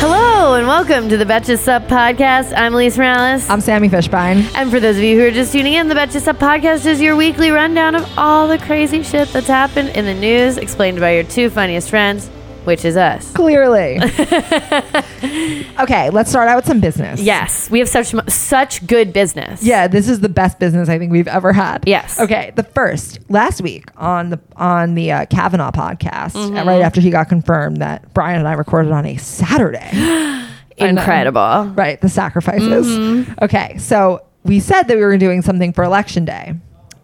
Hello and welcome to the Betches Sup podcast. I'm Alise Morales. I'm Sami Fishbein. and for those of you who are just tuning in, the Betches Sup podcast is your weekly rundown of all the crazy shit that's happened in the news, explained by your two funniest friends, which is us. Clearly. okay, let's start out with some business. Yes, we have such such good business. Yeah, this is the best business I think we've ever had. Yes. Okay, the first last week on the on the uh, Kavanaugh podcast, uh, Mm-hmm. right after he got confirmed that Brian and I recorded on a Saturday. Incredible. Right, the sacrifices. Mm-hmm. Okay, so we said that we were doing something for election day,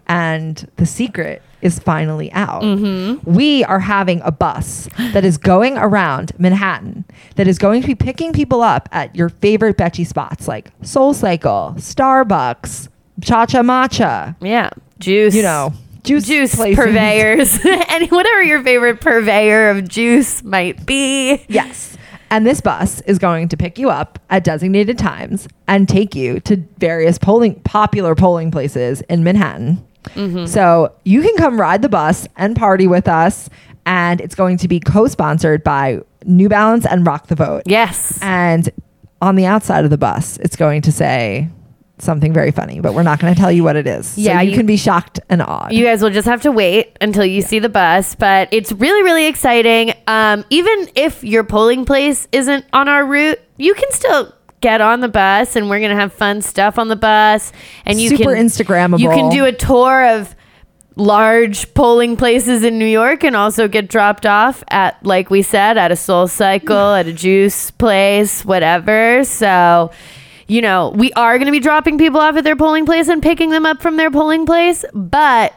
and the secret is finally out. Mm-hmm. We are having a bus that is going around Manhattan that is going to be picking people up at your favorite Betchy spots like Soul Cycle, Starbucks, Cha Cha Matcha, Yeah, juice. you know, juice, juice places. purveyors, and whatever your favorite purveyor of juice might be. Yes. And this bus is going to pick you up at designated times and take you to various polling popular polling places in Manhattan. Mm-hmm. So you can come ride the bus and party with us. And it's going to be co-sponsored by New Balance and Rock the Vote. Yes. And on the outside of the bus, it's going to say something very funny, but we're not going to tell you what it is. Yeah, so you, you- can be shocked and awed. You guys will just have to wait until you see the bus, but it's really, really exciting. Um, even if your polling place isn't on our route, you can still get on the bus, and we're gonna have fun stuff on the bus. And you Super can Instagrammable. You can do a tour of large polling places in New York, and also get dropped off at, like we said, at a Soul Cycle, at a juice place, whatever. So. You know, we are going to be dropping people off at their polling place and picking them up from their polling place, but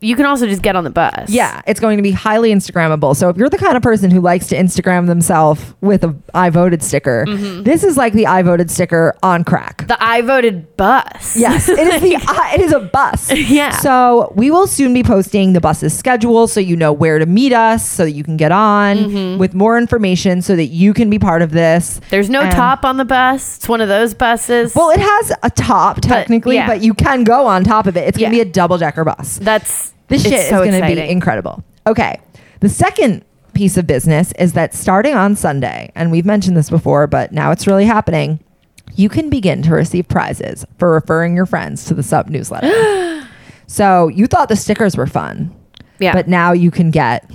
you can also just get on the bus. Yeah, it's going to be highly Instagrammable. So if you're the kind of person who likes to Instagram themselves with a I voted sticker, Mm-hmm. this is like the I voted sticker on crack. The I voted bus. Yes, it is the I- it is a bus. Yeah. So we will soon be posting the bus's schedule so you know where to meet us so that you can get on Mm-hmm. with more information so that you can be part of this. There's no And- top on the bus. It's one of those buses. Well, it has a top technically, yeah. but you can go on top of it. It's going to Yeah. be a double decker bus. That's This it's shit so is going to be incredible. Okay. The second piece of business is that starting on Sunday, and we've mentioned this before, but now it's really happening, you can begin to receive prizes for referring your friends to the Sup newsletter. so you thought the stickers were fun, Yeah. but now you can get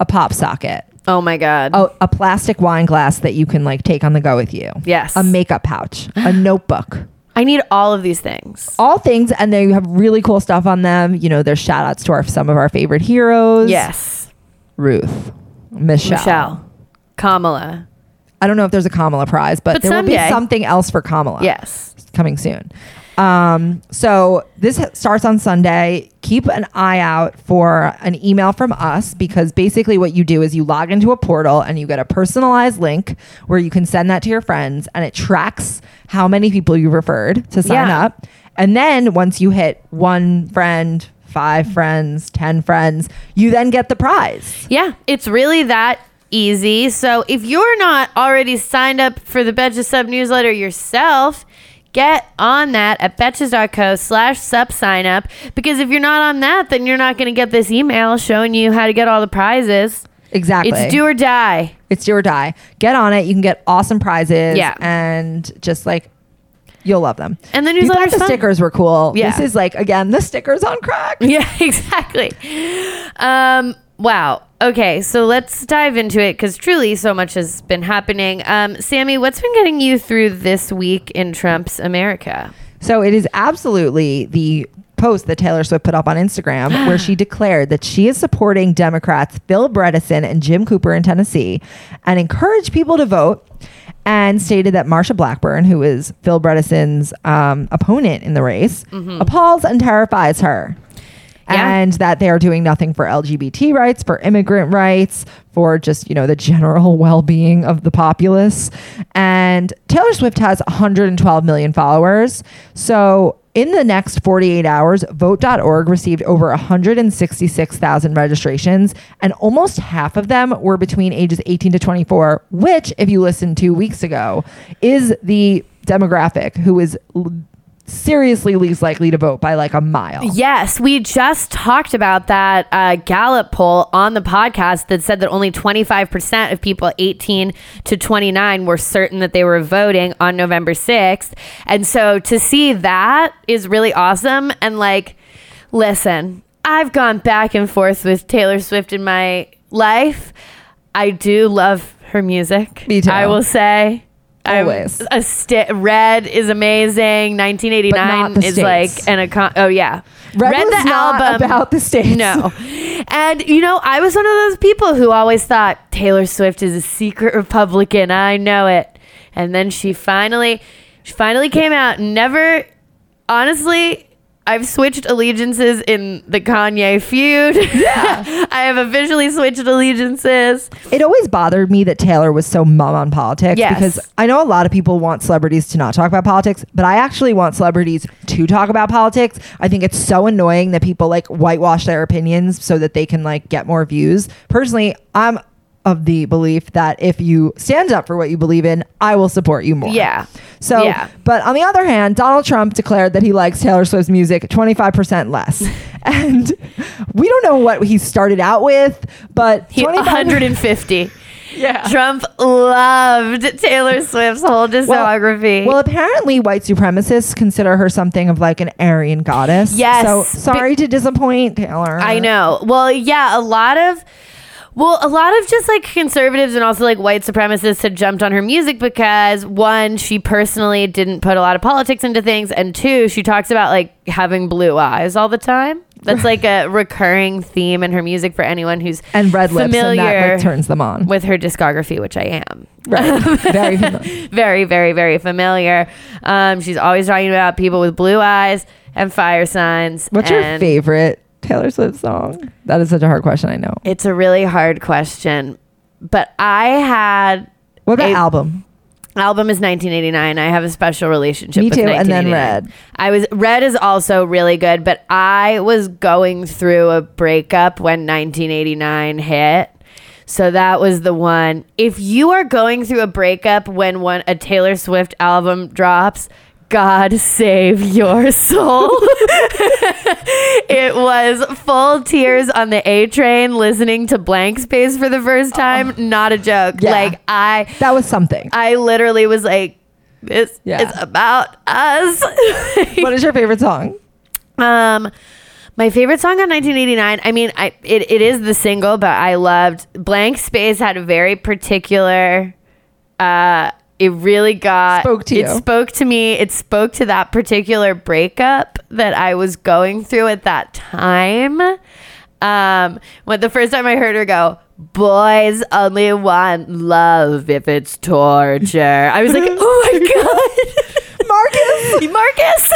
a pop socket, oh my god. a, a plastic wine glass that you can like take on the go with you. Yes. A makeup pouch, a notebook I need all of these things. all things and they have really cool stuff on them you know there's shout outs to our some of our favorite heroes Yes. ruth michelle, Michelle. Kamala. i don't know if there's a kamala prize but, But there will be something else for kamala Yes. coming soon um, so this starts on sunday keep an eye out for an email from us because basically what you do is you log into a portal and you get a personalized link where you can send that to your friends and it tracks how many people you referred to sign Yeah. up and then once you hit one friend five friends ten friends you then get the prize Yeah, it's really that easy. So if you're not already signed up for the Betches Sup newsletter yourself, get on that at betches.co slash sup sign up because if you're not on that, then you're not going to get this email showing you how to get all the prizes. exactly It's do or die. It's do or die. Get on it. You can get awesome prizes. Yeah. And just like you'll love them. And the newsletter's the stickers were cool. Yeah. This is like again, the stickers on crack. Yeah, exactly. Um, wow. Okay, so let's dive into it because truly so much has been happening. Um, Sami, what's been getting you through this week in Trump's America? So it is absolutely the post that Taylor Swift put up on Instagram where she declared that she is supporting Democrats Phil Bredesen and Jim Cooper in Tennessee and encouraged people to vote and stated that Marsha Blackburn, who is Phil Bredesen's um, opponent in the race, appalls and terrifies her. And that they are doing nothing for LGBT rights, for immigrant rights, for just, you know, the general well being of the populace. And Taylor Swift has 112 million followers. So in the next 48 hours, vote.org received over 166,000 registrations, and almost half of them were between ages 18 to 24, which, if you listened two weeks ago, is the demographic who is seriously least likely to vote by like a mile. Yes, we just talked about that uh, Gallup poll on the podcast that said that only 25% of people 18 to 29 were certain that they were voting on November 6th. And so to see that is really awesome. And like, listen, I've gone back and forth with Taylor Swift in my life. I do love her music. Me too. I will say. I'm- Always. a sti- Red is amazing. 1989 the is States. like an icon. Oh yeah, Red red was not about the States. No, and you know I was one of those people who always thought Taylor Swift is a secret Republican. I know it, and then she finally, she finally came out. Never, honestly. I've switched allegiances in the Kanye feud. Yeah. I have officially switched allegiances. It always bothered me that Taylor was so mum on politics Yes. because I know a lot of people want celebrities to not talk about politics, but I actually want celebrities to talk about politics. I think it's so annoying that people like whitewash their opinions so that they can like get more views. Personally, I'm of the belief that if you stand up for what you believe in, I will support you more. Yeah. So, Yeah. but on the other hand, Donald Trump declared that he likes Taylor Swift's music 25% less. and we don't know what he started out with, but He, 25 150. Yeah. Trump loved Taylor Swift's whole discography. Well, apparently, white supremacists consider her something of like an Aryan goddess. Yes, So sorry to disappoint, Taylor. I know. Well, yeah, a lot of well, a lot of just like conservatives and also like white supremacists had jumped on her music because one, she personally didn't put a lot of politics into things, and two, she talks about like having blue eyes all the time. That's like a recurring theme in her music for anyone who's And red lips, and that like, turns them on. with her discography, which I am. Right. Very familiar. very, very, very familiar. Um, she's always talking about people with blue eyes and fire signs. What's your favorite Taylor Swift song? That is such a hard question. I know. It's a really hard question, but I had What about A- album? album is 1989. I have a special relationship. Me with too, and then Red. I was Red is also really good, but I was going through a breakup when 1989 hit. So that was the one. If you are going through a breakup when one a Taylor Swift album drops, God save your soul. it was full tears on the A train listening to Blank Space for the first time. Not a joke. Oh. Yeah. Like I That was something. I literally was like, this Yeah. is about us. what is your favorite song? um, my favorite song on 1989. I mean, I it, it is the single, but I loved Blank Space. Had a very particular. Uh, it really got Spoke to It you. spoke to me. It spoke to that particular breakup that I was going through at that time. Um, when the first time I heard her go, "Boys only want love if it's torture," I was like, "Oh my god." Marcus. Marcus.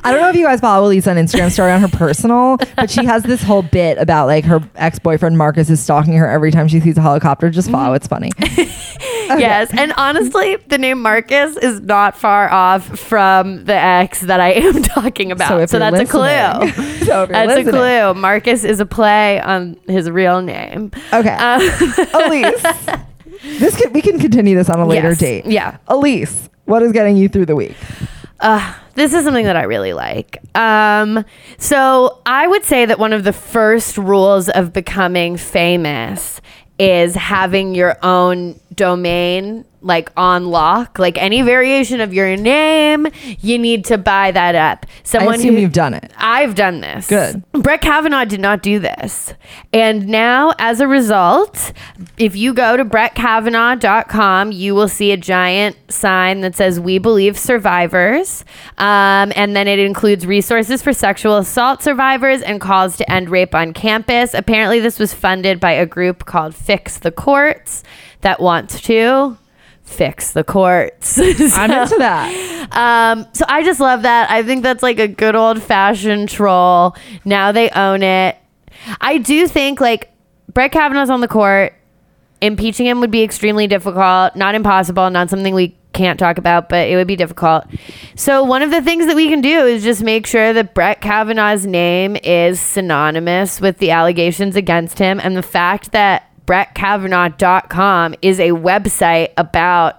I don't know if you guys follow Alise on Instagram story on her personal, but she has this whole bit about like her ex boyfriend Marcus is stalking her every time she sees a helicopter. Just follow, it's funny. yes, and honestly, the name Marcus is not far off from the ex that I am talking about. So So, that's a clue. so that's listening. a clue. Marcus is a play on his real name. Okay, Um, Alise, this can, we can continue this on a later Yes. date. Yeah. Alise, what is getting you through the week? Uh, this is something that I really like. Um, so I would say that one of the first rules of becoming famous is having your own domain like on lock like any variation of your name you need to buy that up I someone assume who you've done it. I've done this. Good. Brett Kavanaugh did not do this. And now, as a result, if you go to brettkavanaugh.com, you will see a giant sign that says, We believe survivors. Um, and then it includes resources for sexual assault survivors and calls to end rape on campus. Apparently, this was funded by a group called Fix the Courts that wants to fix the courts. I'm into that. um, so I just love that. I think that's like a good old fashioned troll. Now they own it. I do think like Brett Kavanaugh's on the court. Impeaching him would be extremely difficult, not impossible, not something we can't talk about, but it would be difficult. So one of the things that we can do is just make sure that Brett Kavanaugh's name is synonymous with the allegations against him and the fact that brettkavanaugh.com is a website about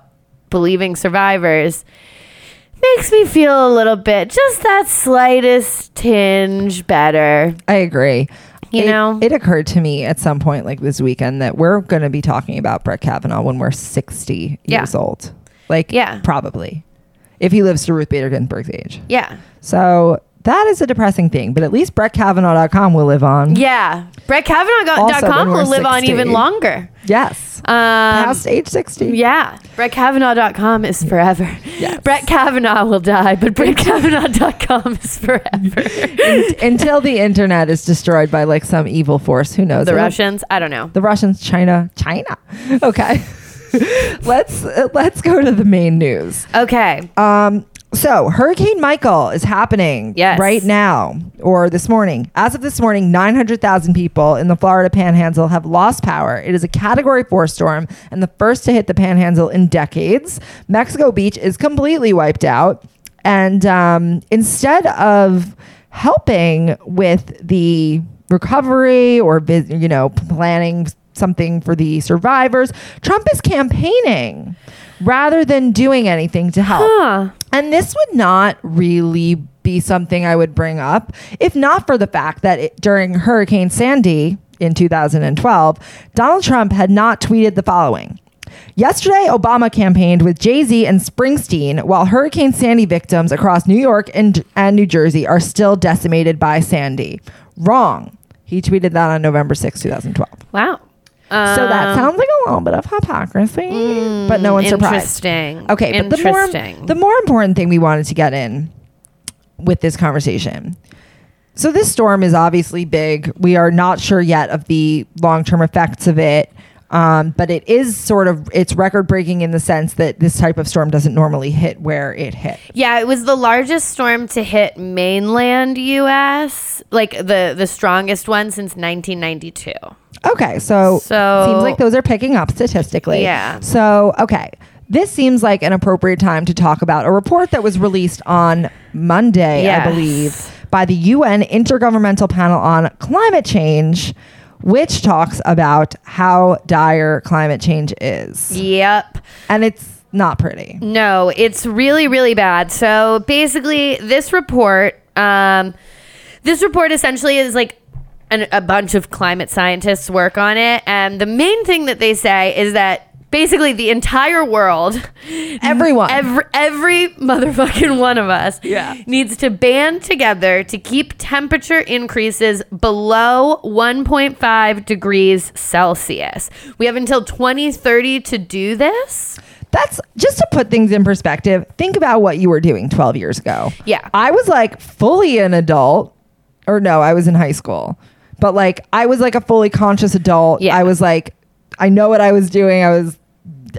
believing survivors makes me feel a little bit, just that slightest tinge better. I agree. You It- know? it occurred to me at some point like this weekend that we're going to be talking about Brett Kavanaugh when we're 60 Yeah. years old. Like, Yeah. probably. If he lives to Ruth Bader Ginsburg's age. Yeah. So that is a depressing thing, but at least BrettKavanaugh.com will live on. Yeah. BrettKavanaugh.com will live on even longer. Yes. Um, Past age 60. yeah. BrettKavanaugh.com is forever. Yes. Brett Kavanaugh will die, but BrettKavanaugh.com is forever. Until the internet is destroyed by like some evil force. Who knows? the It- Russians? I don't know. The Russians, China, China. Okay. let's uh, let's go to the main news. Okay. Um, so Hurricane Michael is happening Yes. right now or this morning. As of this morning, 900,000 people in the Florida Panhandle have lost power. It is a category 4 storm and the first to hit the Panhandle in decades. Mexico Beach is completely wiped out and um, instead of helping with the recovery or you know planning something for the survivors, Trump is campaigning rather than doing anything to help. Huh. And this would not really be something I would bring up if not for the fact that it, during Hurricane Sandy in 2012, Donald Trump had not tweeted the following. Yesterday, Obama campaigned with Jay Z and Springsteen while Hurricane Sandy victims across New York and, and New Jersey are still decimated by Sandy. Wrong. He tweeted that on November 6, 2012. Wow. So that Um, sounds like a little bit of hypocrisy, but no one's surprised. Interesting. Okay, but the more the more important thing we wanted to get in with this conversation. So this storm is obviously big. We are not sure yet of the long-term effects of it. Um, but it is sort of it's record breaking in the sense that this type of storm doesn't normally hit where it hit. Yeah, it was the largest storm to hit mainland U.S. Like the the strongest one since 1992. Okay, so, So- seems like those are picking up statistically. Yeah. So okay, this seems like an appropriate time to talk about a report that was released on Monday, Yes. I believe, by the UN Intergovernmental Panel on Climate Change, which talks about how dire climate change is, Yep. and it's not pretty. No, it's really, really bad. So basically, this report, um, this report essentially is like an, a bunch of climate scientists work on it, and the main thing that they say is that basically the entire world, Everyone. every every motherfucking one of us, Yeah. needs to band together to keep temperature increases below 1.5 degrees Celsius. We have until 2030 to do this. That's just to put things in perspective. Think about what you were doing 12 years ago. Yeah. I was like fully an adult, or no, I was in high school, but like I was like a fully conscious adult. Yeah. I was like, I know what I was doing. I was,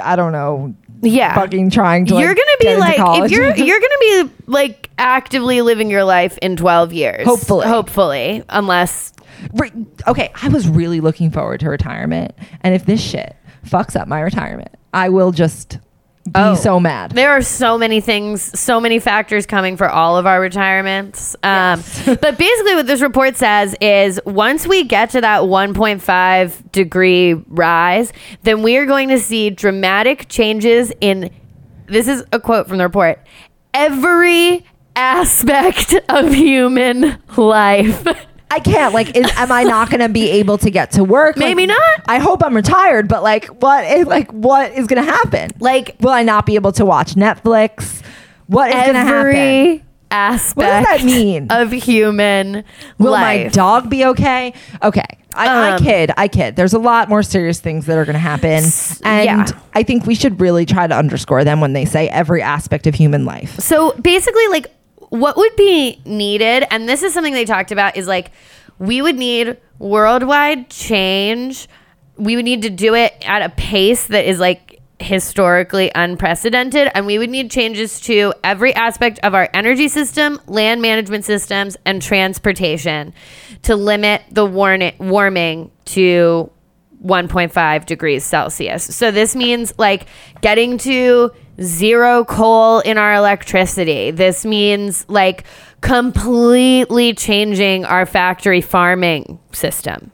I don't know, Yeah. fucking trying to. you're gonna be like if you're you're gonna be like actively living your life in 12 years Hopefully. hopefully unless Re- okay, I was really looking forward to retirement, and if this shit fucks up my retirement, I will just be Oh. so mad. there are so many things so many factors coming for all of our retirements um, but basically what this report says is once we get to that 1.5 degree rise then we are going to see dramatic changes in this is a quote from the report every aspect of human life I can't. Like, is, am I not going to be able to get to work? Like, Maybe not. I hope I'm retired, but like, what? Is, like, what is going to happen? like Will I not be able to watch Netflix? What is going to happen? every aspect What does that mean? of human Will my dog be okay? Okay. I, I Um, kid. I kid. There's a lot more serious things that are going to happen. And yeah. I think we should really try to underscore them when they say every aspect of human life. so basically, like, what would be needed, and this is something they talked about, is like we would need worldwide change. We would need to do it at a pace that is like historically unprecedented, and we would need changes to every aspect of our energy system, land management systems, and transportation to limit the warming to 1.5 degrees Celsius. So this means like getting to zero coal in our electricity. This means like completely changing our factory farming system.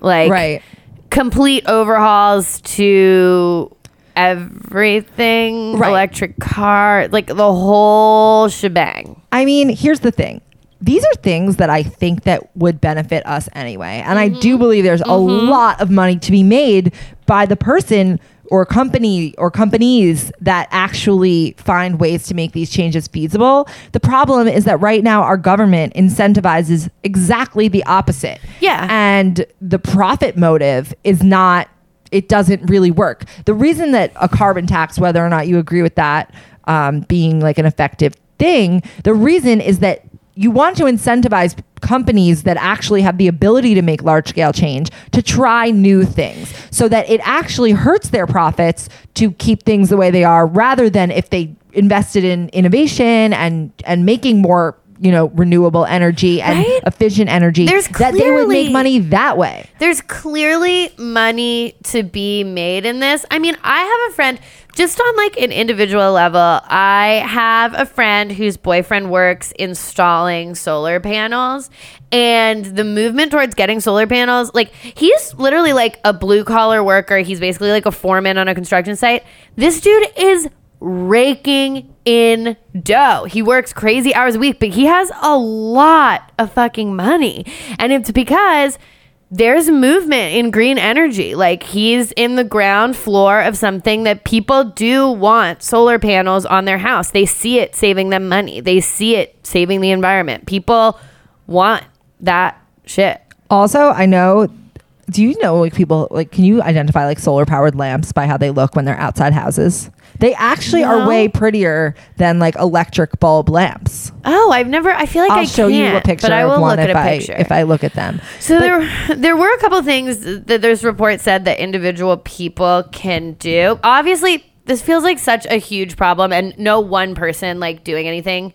Like Right. complete overhauls to everything, Right. electric car, like the whole shebang. I mean, here's the thing. These are things that I think that would benefit us anyway. And I Mm-hmm. do believe there's a lot of money to be made by the person or company or companies that actually find ways to make these changes feasible. The problem is that right now our government incentivizes exactly the opposite. Yeah. And the profit motive is not it doesn't really work. The reason that a carbon tax, whether or not you agree with that um, being like an effective thing, the reason is that you want to incentivize companies that actually have the ability to make large scale change to try new things so that it actually hurts their profits to keep things the way they are rather than if they invested in innovation and and making more you know renewable energy and Right? efficient energy There's that they would make money that way There's clearly money to be made in this. I mean, I have a friend just on like an individual level. I have a friend whose boyfriend works installing solar panels and the movement towards getting solar panels, like he's literally like a blue collar worker. He's basically like a foreman on a construction site. This dude is raking in dough. He works crazy hours a week, but he has a lot of fucking money. And it's because there's movement in green energy. Like he's in the ground floor of something that people do want solar panels on their house. They see it saving them money. They see it saving the environment. People want that shit. Also, I know. Do you know like people like? Can you identify like solar powered lamps by how they look when they're outside houses? They actually are way prettier than like electric bulb lamps. Oh, I've never. I feel like I'll I show you a picture but I will of one look if at a I picture. if I look at them. So But- there, there were a couple things that there's reports said that individual people can do. Obviously, this feels like such a huge problem, and no one person like doing anything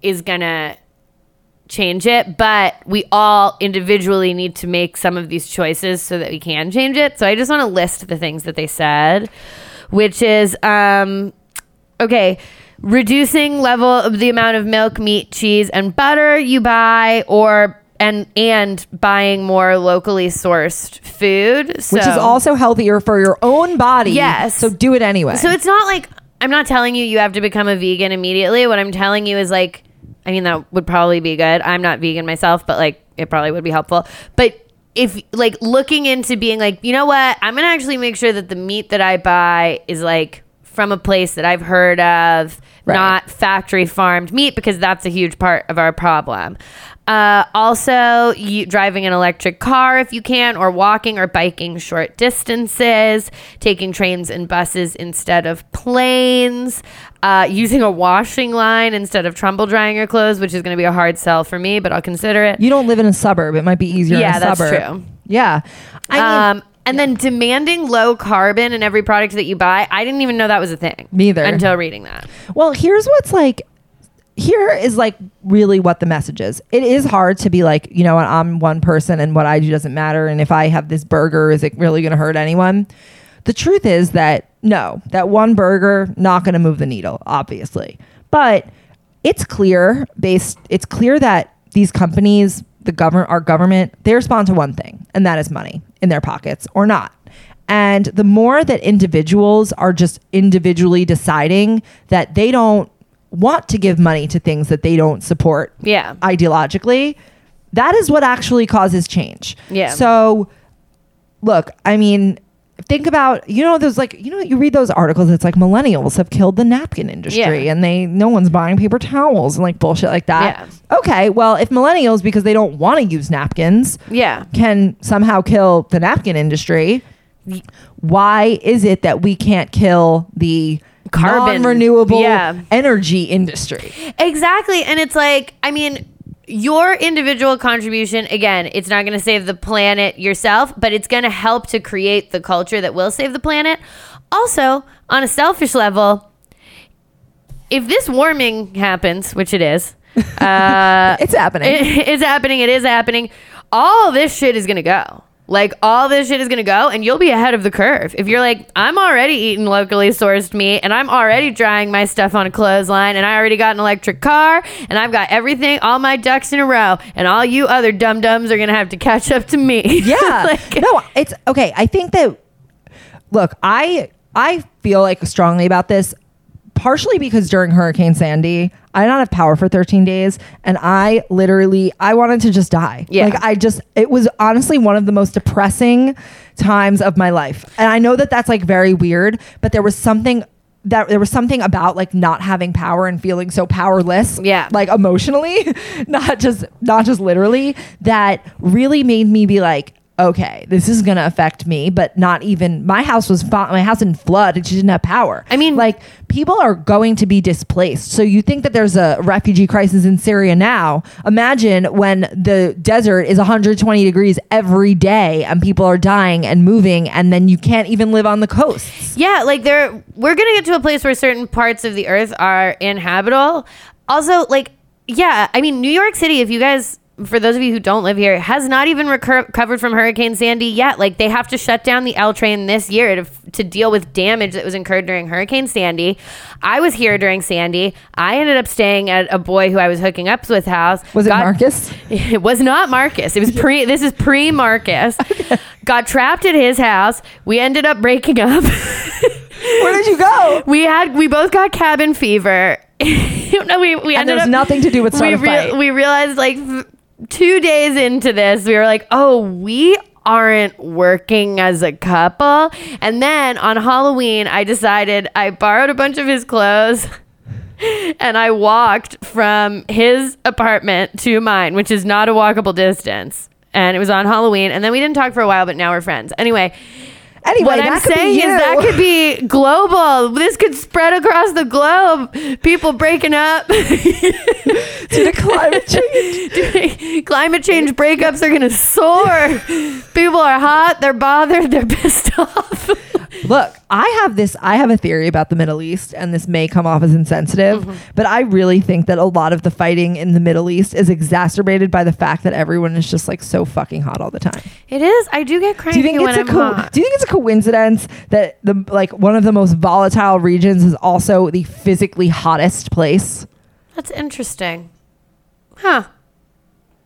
is gonna change it. But we all individually need to make some of these choices so that we can change it. So I just want to list the things that they said, which is um, okay. Reducing level of the amount of milk, meat, cheese, and butter you buy, or and and buying more locally sourced food, which is also healthier for your own body. Yes. So do it anyway. So it's not like I'm not telling you you have to become a vegan immediately. What I'm telling you is like, I mean, that would probably be good. I'm not vegan myself, but like, it probably would be helpful. But if like looking into being like, you know what, I'm gonna actually make sure that the meat that I buy is like from a place that I've heard of, Right. not factory farmed meat, because that's a huge part of our problem. Uh, also, you, driving an electric car if you can, or walking or biking short distances, taking trains and buses instead of planes, uh, using a washing line instead of trumble drying your clothes, which is going to be a hard sell for me, but I'll consider it. you don't live in a suburb. It might be easier Yeah, in a that's suburb. true. Yeah. I mean, um, and then demanding low carbon in every product that you buy. I didn't even know that was a thing. Me either. Until reading that. Well, here's what's like. Here is like really what the message is. It is hard to be like, you know what, I'm one person and what I do doesn't matter. And if I have this burger, is it really going to hurt anyone? The truth is that no, that one burger not going to move the needle, obviously. But it's clear based. It's clear that these companies, the government, our government, they respond to one thing, and that is money in their pockets or not. And the more that individuals are just individually deciding that they don't want to give money to things that they don't support Yeah. ideologically, that is what actually causes change. Yeah. So, look, I mean, think about you know those like you know you read those articles. It's like millennials have killed the napkin industry, Yeah. and they no one's buying paper towels and like bullshit like that. Yeah. Okay, well, if millennials because they don't want to use napkins Yeah. can somehow kill the napkin industry, why is it that we can't kill the Carbon. renewable Yeah. energy industry? Exactly. And it's like, I mean, your individual contribution, again, it's not going to save the planet yourself, but it's going to help to create the culture that will save the planet. Also, on a selfish level, if this warming happens, which it is, uh, It's happening. it- it's happening, it is happening, all this shit is going to go. Like all this shit is gonna go, and you'll be ahead of the curve. If you're like, I'm already eating locally sourced meat, and I'm already drying my stuff on a clothesline, and I already got an electric car, and I've got everything, all my ducks in a row, and all you other dum dums are gonna have to catch up to me. Yeah. Like- no, it's okay. I think that look, I I feel like strongly about this, partially because during Hurricane Sandy, I did not have power for 13 days, and I literally I wanted to just die. Yeah. like I just it was honestly one of the most depressing times of my life, and I know that that's like very weird, but there was something. That there was something about like not having power and feeling so powerless, Yeah. like emotionally, not just not just literally, that really made me be like, okay, this is gonna affect me, but not even my house was. My house didn't flood; it just didn't have power. I mean- like people are going to be displaced. So you think that there's a refugee crisis in Syria now? Imagine when the desert is 120 degrees every day and people are dying and moving, and then you can't even live on the coast. Yeah, like there we're gonna get to a place where certain parts of the earth are inhabitable. Also, like, yeah, I mean New York City, if you guys for those of you who don't live here, has not even recur- recovered from Hurricane Sandy yet. Like they have to shut down the L train this year to, to deal with damage that was incurred during Hurricane Sandy. I was here during Sandy. I ended up staying at a boy who I was hooking up with house. Was it Marcus? it was not Marcus. It was pre. This is pre Marcus. Got trapped at his house. We ended up breaking up. Where did you go? we had. We both got cabin fever. no, we we And ended there's up nothing to do with we, fight. we realized like two days into this, we were like, oh, we aren't working as a couple. And then on Halloween, I decided I borrowed a bunch of his clothes. And I walked from his apartment to mine, which is not a walkable distance. And it was on Halloween. And then we didn't talk for a while, but now we're friends. Anyway, Anyway, what I'm saying is that could be global. This could spread across the globe. People breaking up. to climate change. Climate change breakups are going to soar. People are hot. They're bothered. They're pissed off. Look, I have this. I have a theory about the Middle East, and this may come off as insensitive, Mm-hmm. but I really think that a lot of the fighting in the Middle East is exacerbated by the fact that everyone is just like so fucking hot all the time. It is. I do get cranky Do you think when it's a I'm co- hot. Do you think it's a coincidence that the like one of the most volatile regions is also the physically hottest place? That's interesting. Huh.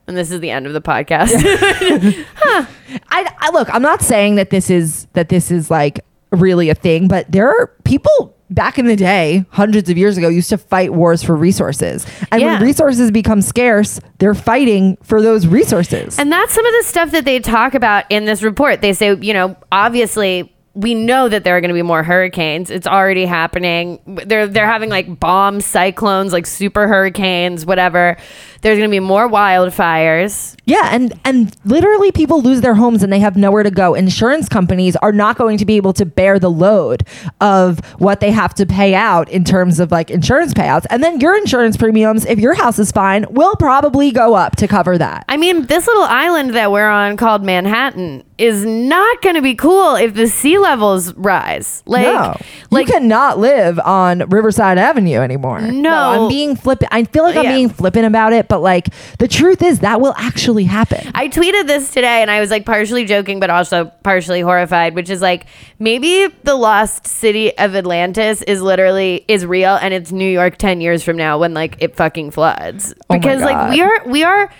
And this is the end of the podcast. I, I look. I'm not saying that this is that this is like really a thing, but there are people back in the day, hundreds of years ago, used to fight wars for resources, and Yeah. when resources become scarce, they're fighting for those resources. And that's some of the stuff that they talk about in this report. They say, you know, obviously we know that there are going to be more hurricanes. It's already happening. They're they're having like bomb cyclones, like super hurricanes, whatever. There's going to be more wildfires. yeah, and and literally people lose their homes and they have nowhere to go. Insurance companies are not going to be able to bear the load of what they have to pay out in terms of like insurance payouts. And then your insurance premiums, if your house is fine, will probably go up to cover that. I mean, this little island that we're on called Manhattan is not going to be cool if the sea levels rise. Like no, like you cannot live on Riverside Avenue anymore. No. I'm being flippant. I feel like I'm Yeah. being flippant about it, but like the truth is that will actually happen. I tweeted this today and I was like partially joking, but also partially horrified, which is like maybe the lost city of Atlantis is literally is real and it's New York 10 years from now when like it fucking floods. Oh Because like we are, we are,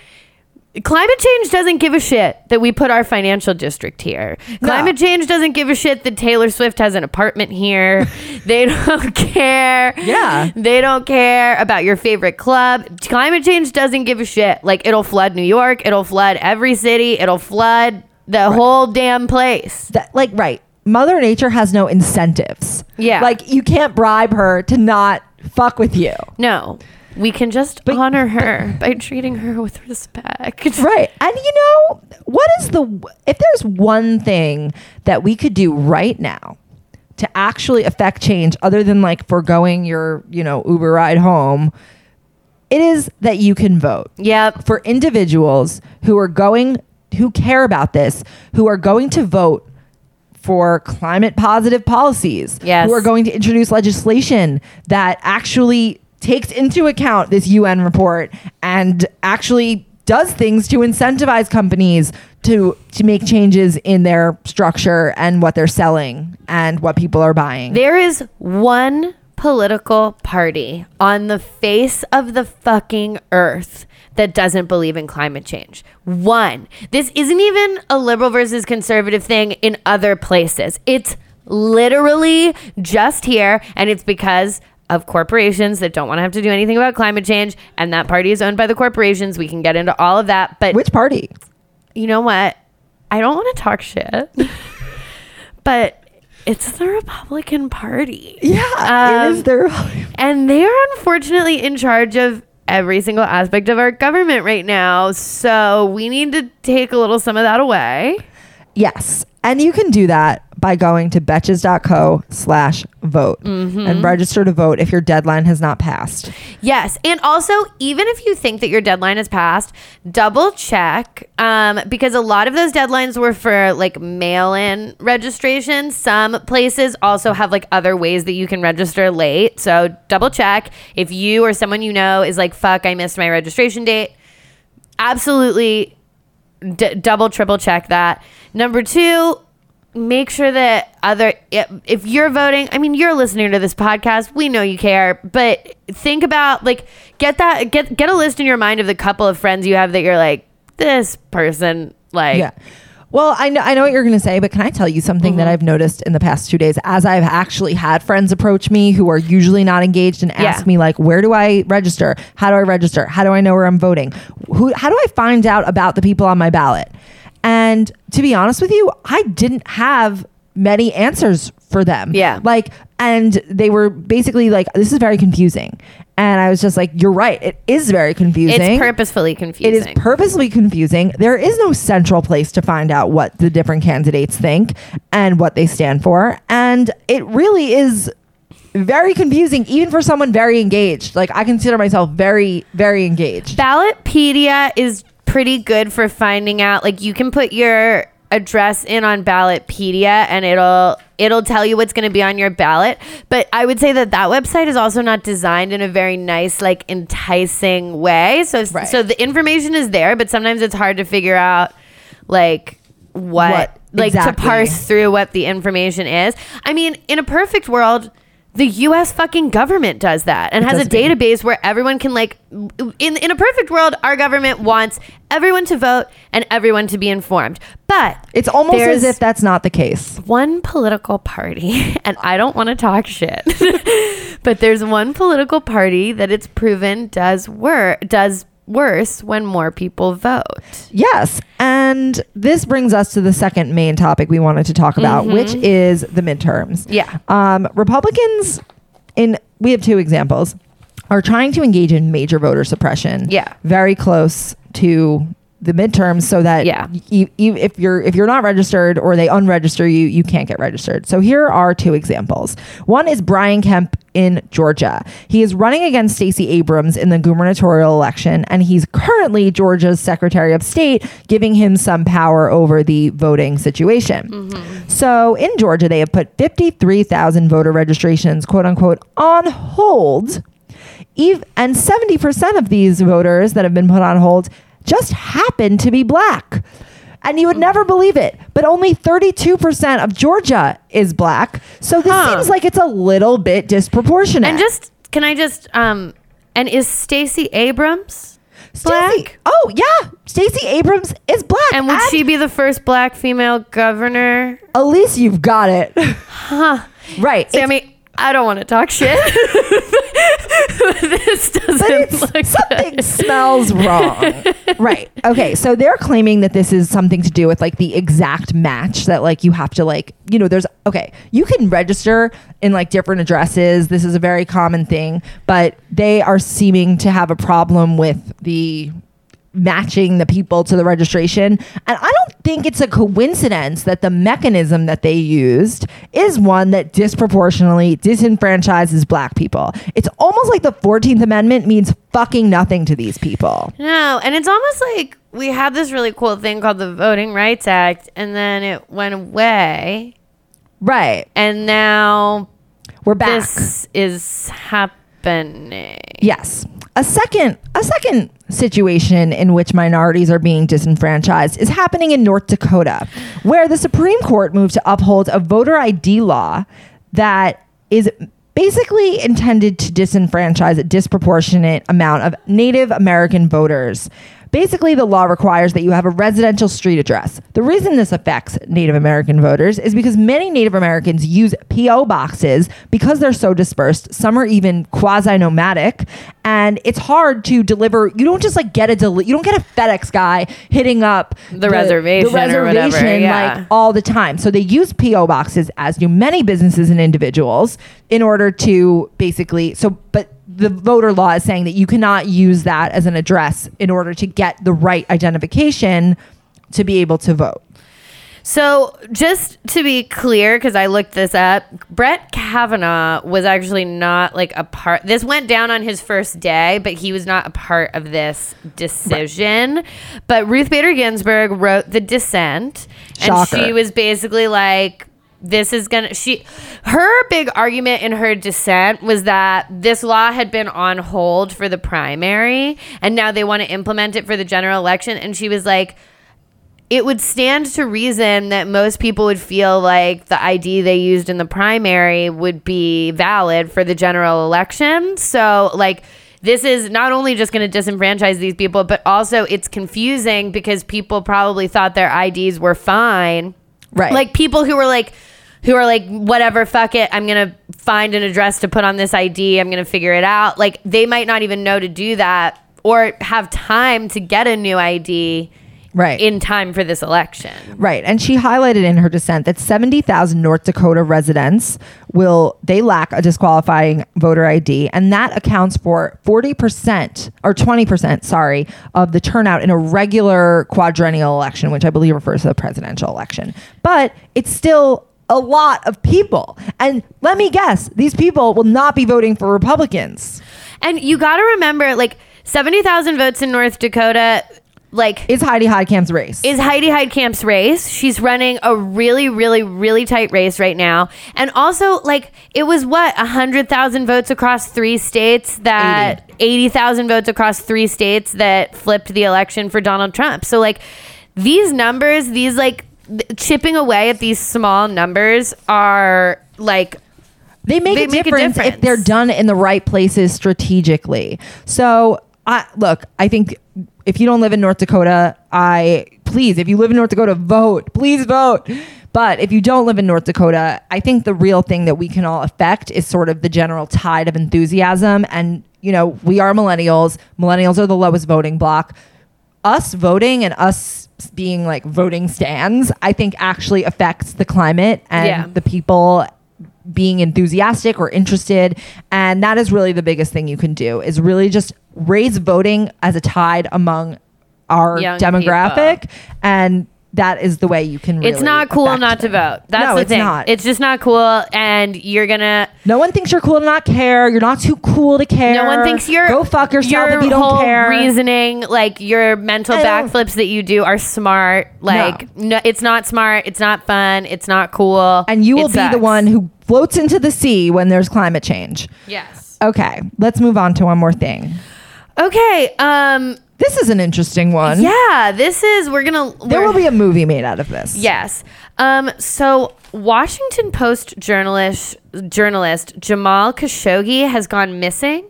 climate change doesn't give a shit that we put our financial district here. Climate change doesn't give a shit that Taylor Swift has an apartment here. they don't care. Yeah. They don't care about your favorite club. Climate change doesn't give a shit. Like it'll flood New York, it'll flood every city, it'll flood the whole damn place. That like right. Mother Nature has no incentives. Yeah. Like you can't bribe her to not fuck with you. No. We can just But- honor her by treating her with respect. Right. And you know, what is the if there's one thing that we could do right now to actually affect change other than like foregoing your, you know, Uber ride home, it is that you can vote. Yep. For individuals who are going who care about this, who are going to vote for climate positive policies, Yes. who are going to introduce legislation that actually takes into account this UN report and actually does things to incentivize companies to to make changes in their structure and what they're selling and what people are buying. There is one political party on the face of the fucking earth that doesn't believe in climate change. One. This isn't even a liberal versus conservative thing in other places. It's literally just here. And it's because of corporations that don't want to have to do anything about climate change. And that party is owned by the corporations. We can get into all of that. But Which party? you know what? I don't want to talk shit, but it's the Republican Party. Yeah, Um, it is their. And they are unfortunately in charge of every single aspect of our government right now. So we need to take a little some of that away. Yes. And you can do that by going to betches.co slash vote Mm-hmm. and register to vote if your deadline has not passed. Yes. And also, even if you think that your deadline has passed, double check um, because a lot of those deadlines were for like mail in registration. Some places also have like other ways that you can register late. So double check if you or someone you know is like, fuck, I missed my registration date. Absolutely d- double, triple check that. Number two, make sure that other if, you're voting i mean you're listening to this podcast we know you care but think about like get that get get a list in your mind of the couple of friends you have that you're like this person like Yeah. Well, I know I know what you're going to say, but can I tell you something Mm-hmm. that I've noticed in the past 2 days as I've actually had friends approach me who are usually not engaged and ask Yeah. me like, "Where do I register? How do I register? How do I know where I'm voting? Who how do I find out about the people on my ballot?" And to be honest with you, I didn't have many answers for them. Yeah. Like and they were basically like this is very confusing. And I was just like, "You're right. It is very confusing." it's purposefully confusing is purposely confusing. There is no central place to find out what the different candidates think and what they stand for. And it really is very confusing, even for someone very engaged. Like, I consider myself very, very engaged. Ballotpedia is pretty good for finding out. Like you can put your address in on Ballotpedia, and it'll it'll tell you what's going to be on your ballot. But I would say that that website is also not designed in a very nice, like enticing way. So Right. so the information is there, but sometimes it's hard to figure out like what, What like exactly. to parse through what the information is. I mean, in a perfect world. The U.S. fucking government does that and It has a database where everyone can like in in a perfect world our government wants everyone to vote and everyone to be informed but It's almost as if that's not the case. one political party and i don't want to talk shit but there's one political party that it's proven does work does worse when more people vote Yes. And this brings us to the second main topic we wanted to talk about, which is the midterms. Yeah. Um, Republicans, in we have two examples, are trying to engage in major voter suppression. Yeah. Very close to the midterms so that Yeah. you, you, if you're if you're not registered or they unregister you you can't get registered. So here are two examples. One is brian kemp in georgia. He is running against stacey abrams in the gubernatorial election and he's currently georgia's secretary of state giving him some power over the voting situation. Mm-hmm. So in georgia they have put 53000 voter registrations quote unquote on hold. Eve, and 70% of these voters that have been put on hold just happen to be black. And you would never believe it, but only 32% of Georgia is black. So this Huh. seems like it's a little bit disproportionate. and just can i just um and is stacey abrams Stacey- black Oh, yeah. Stacey Abrams is black. and would she be the first black female governor At least you've got it. huh right. It's- Sami, I don't want to talk shit. this doesn't look something good. smells wrong. right. Okay. So they're claiming that this is something to do with like the exact match that like you have to like, you know, there's okay, you can register in like different addresses. This is a very common thing, but they are seeming to have a problem with the matching the people to the registration. And I don't think it's a coincidence that the mechanism that they used is one that disproportionately disenfranchises black people. It's almost like the 14th Amendment means fucking nothing to these people. No, and it's almost like we had this really cool thing called the Voting Rights Act, and then it went away, Right. and now We're back. this is happening. Yes. A second a second situation in which minorities are being disenfranchised is happening in North Dakota, where the Supreme Court moved to uphold a voter ID law that is basically intended to disenfranchise a disproportionate amount of Native American voters Basically, the law requires that you have a residential street address. The reason this affects Native American voters is because many Native Americans use P.O. boxes because they're so dispersed. Some are even quasi nomadic, and it's hard to deliver. You don't just like get a deli- you don't get a FedEx guy hitting up The reservation or whatever, yeah. like all the time. So they use PO boxes as do many businesses and individuals in order to basically so but the voter law is saying that you cannot use that as an address in order to get the right identification to be able to vote. So, just to be clear, because I looked this up, Brett Kavanaugh was actually not like a part. This went down on his first day, but he was not a part of this decision. But Ruth Bader Ginsburg wrote the dissent, Shocker. and she was basically like, this is gonna she her big argument in her dissent was that this law had been on hold for the primary and now they want to implement it for the general election and she was like it would stand to reason that most people would feel like the ID they used in the primary would be valid for the general election. So, like, this is not only just going to disenfranchise these people, but also it's confusing because people probably thought their IDs were fine. Right. Like, people who were like, who are like, whatever, fuck it, I'm going to find an address to put on this ID, I'm going to figure it out. Like, they might not even know to do that or have time to get a new ID Right. in time for this election. Right. And she highlighted in her dissent that 70,000 North Dakota residents will, they lack a disqualifying voter ID. And that accounts for 40% or 20%, sorry, of the turnout in a regular quadrennial election, which I believe refers to the presidential election. But it's still a lot of people. And let me guess, these people will not be voting for Republicans. And you got to remember, like, 70,000 votes in North Dakota, like, is Heidi Heitkamp's race. is Heidi Heitkamp's race. She's running a really, really, really tight race right now. And also, like, it was what, 100,000 votes across three states that 80,000 votes across three states that flipped the election for Donald Trump. So, like, these numbers, these, like, th- chipping away at these small numbers are like they make, They a, make a difference if difference. they're done in the right places strategically. So, I look, I think if you don't live in North Dakota, I please, if you live in North Dakota, vote. Please vote. But if you don't live in North Dakota, I think the real thing that we can all affect is sort of the general tide of enthusiasm. And, you know, we are millennials. Millennials are the lowest voting block. Us voting and us being like voting stands, I think actually affects the climate and Yeah. the people being enthusiastic or interested and that is really the biggest thing you can do is really just raise voting as a tide among our Young demographic and that is the way you can really it's not cool not to vote. That's no, the it's thing. not. It's just not cool and you're going to no one thinks you're cool to not care you're not too cool to care No one thinks you're go fuck yourself your if you don't whole care Reasoning, like your mental backflips that you do, are smart. Like, no. it's not smart. It's not fun. It's not cool. and you will It be the one who floats into the sea when there's climate change Yes. okay let's move on to one more thing Okay. Um. This is an interesting one Yeah. This is. We're gonna. there we're- will be a movie made out of this Yes. Um, so Washington Post journalist journalist Jamal Khashoggi has gone missing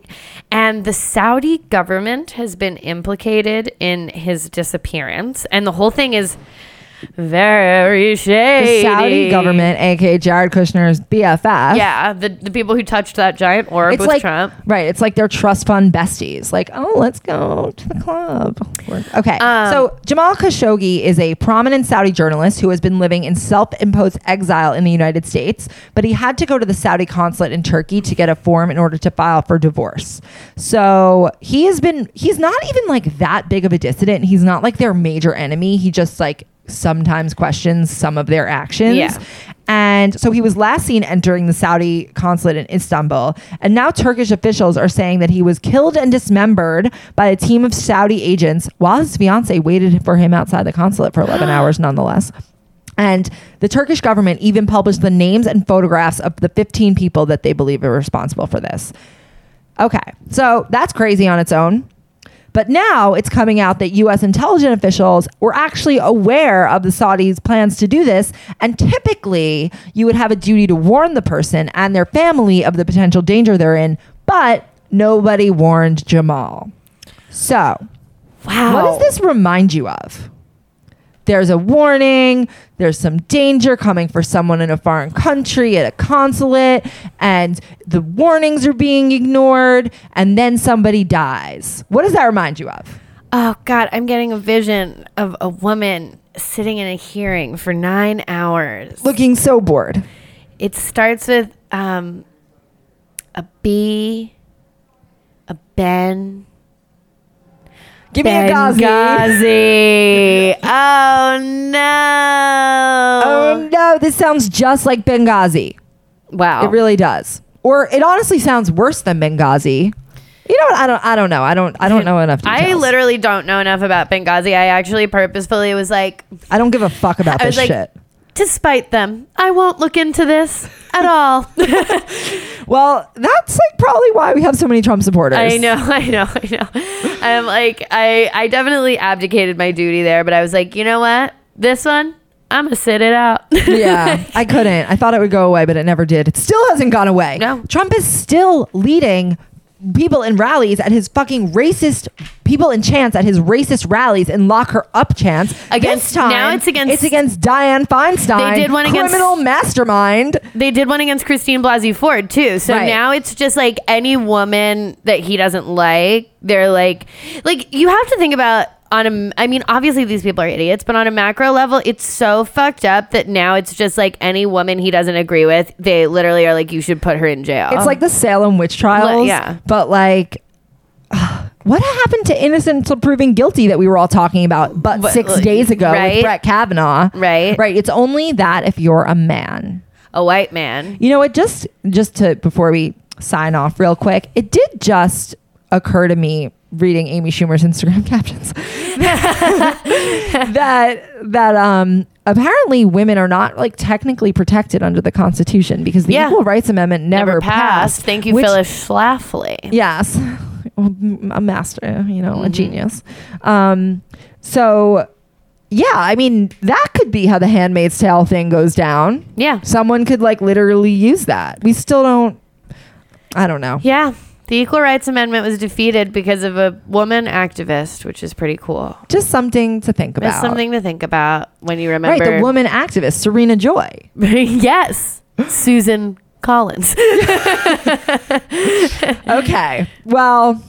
and the Saudi government has been implicated in his disappearance and the whole thing is very shady. the Saudi government, aka Jared Kushner's BFF. Yeah, the, the people who touched that giant orb It's with like Trump. right. It's like their trust fund besties. Like, oh, let's go to the club. Okay. Um, so Jamal Khashoggi is a prominent Saudi journalist who has been living in self-imposed exile in the United States, but he had to go to the Saudi consulate in Turkey to get a form in order to file for divorce. So he has been. He's not even like that big of a dissident. He's not like their major enemy. He just like sometimes questions some of their actions. Yeah. And so he was last seen entering the Saudi consulate in Istanbul. And now Turkish officials are saying that he was killed and dismembered by a team of Saudi agents while his fiance waited for him outside the consulate for 11 hours, nonetheless. And the Turkish government even published the names and photographs of the 15 people that they believe are responsible for this. Okay, so that's crazy on its own. But now it's coming out that US intelligence officials were actually aware of the Saudis' plans to do this. And typically, you would have a duty to warn the person and their family of the potential danger they're in, but nobody warned Jamal. So Wow. What does this remind you of? There's a warning, there's some danger coming for someone in a foreign country at a consulate, and the warnings are being ignored, and then somebody dies. What does that remind you of? Oh God, I'm getting a vision of a woman sitting in a hearing for nine hours. Looking so bored. It starts with um, a B, a Ben. Give me a Ghazi. Benghazi. oh no. Oh no, this sounds just like Benghazi. wow. It really does. Or it honestly sounds worse than Benghazi. You know what? I don't. I don't know. I don't. I don't know enough. Details. I literally don't know enough about Benghazi. I actually purposefully was like, I don't give a fuck about I this like, shit. To spite them, I won't look into this at all. Well, that's like probably why we have so many Trump supporters. I know, I know, I know. I'm like, I, I definitely abdicated my duty there, but I was like, you know what? This one, I'm gonna sit it out. yeah, I couldn't. I thought it would go away, but it never did. It still hasn't gone away. No. Trump is still leading people in rallies at his fucking racist people in chants at his racist rallies and lock her up chants. Against- this time, now it's against- it's against Dianne Feinstein. They did one against- criminal mastermind. they did one against Christine Blasey Ford too. So Right. now it's just like any woman that he doesn't like, they're like, like you have to think about on a. I mean, obviously these people are idiots, but on a macro level, it's so fucked up that now it's just like any woman he doesn't agree with, they literally are like, you should put her in jail. It's like the Salem witch trials. yeah. But like, what happened to innocent till proven guilty that we were all talking about but But, six like, days ago right? with Brett Kavanaugh? Right. Right. It's only that if you're a man. a white man. You know, it just just to before we sign off real quick, it did just occur to me reading Amy Schumer's Instagram captions that that um apparently women are not like technically protected under the Constitution because the Yeah. Equal Rights Amendment never, Never passed. Thank you, which- Phyllis Schlafly. Yes, a master, you know, Mm-hmm. a genius. Um, so yeah, I mean that could be how the Handmaid's Tale thing goes down. Yeah. Someone could like literally use that. We still don't. I don't know. Yeah. The Equal Rights Amendment was defeated because of a woman activist, which is pretty cool. Just something to think about. It's something to think about when you remember. right? The woman activist, Serena Joy. yes. Susan Collins. Okay. Well,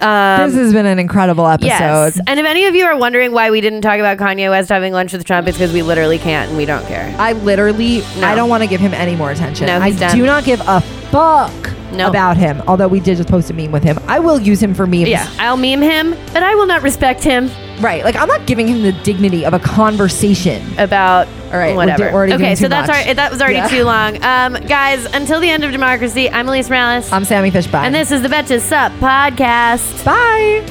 Um, this has been an incredible episode. yes. And if any of you are wondering why we didn't talk about Kanye West having lunch with Trump, it's because we literally can't and we don't care. I literally, No. I don't want to give him any more attention. No, I done. do not give a fuck No. about him. Although we did just post a meme with him. I will use him for memes. Yeah. I'll meme him, but I will not respect him Right. Like I'm not giving him the dignity of a conversation. about All right, we're whatever. already okay, so too that's much. our, that was already Yeah. too long. Um, guys, until the end of democracy, I'm Alise Morales. I'm Sami Fishbein. and this is the Betches Sup podcast. Bye.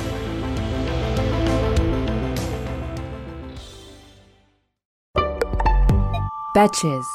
Betches.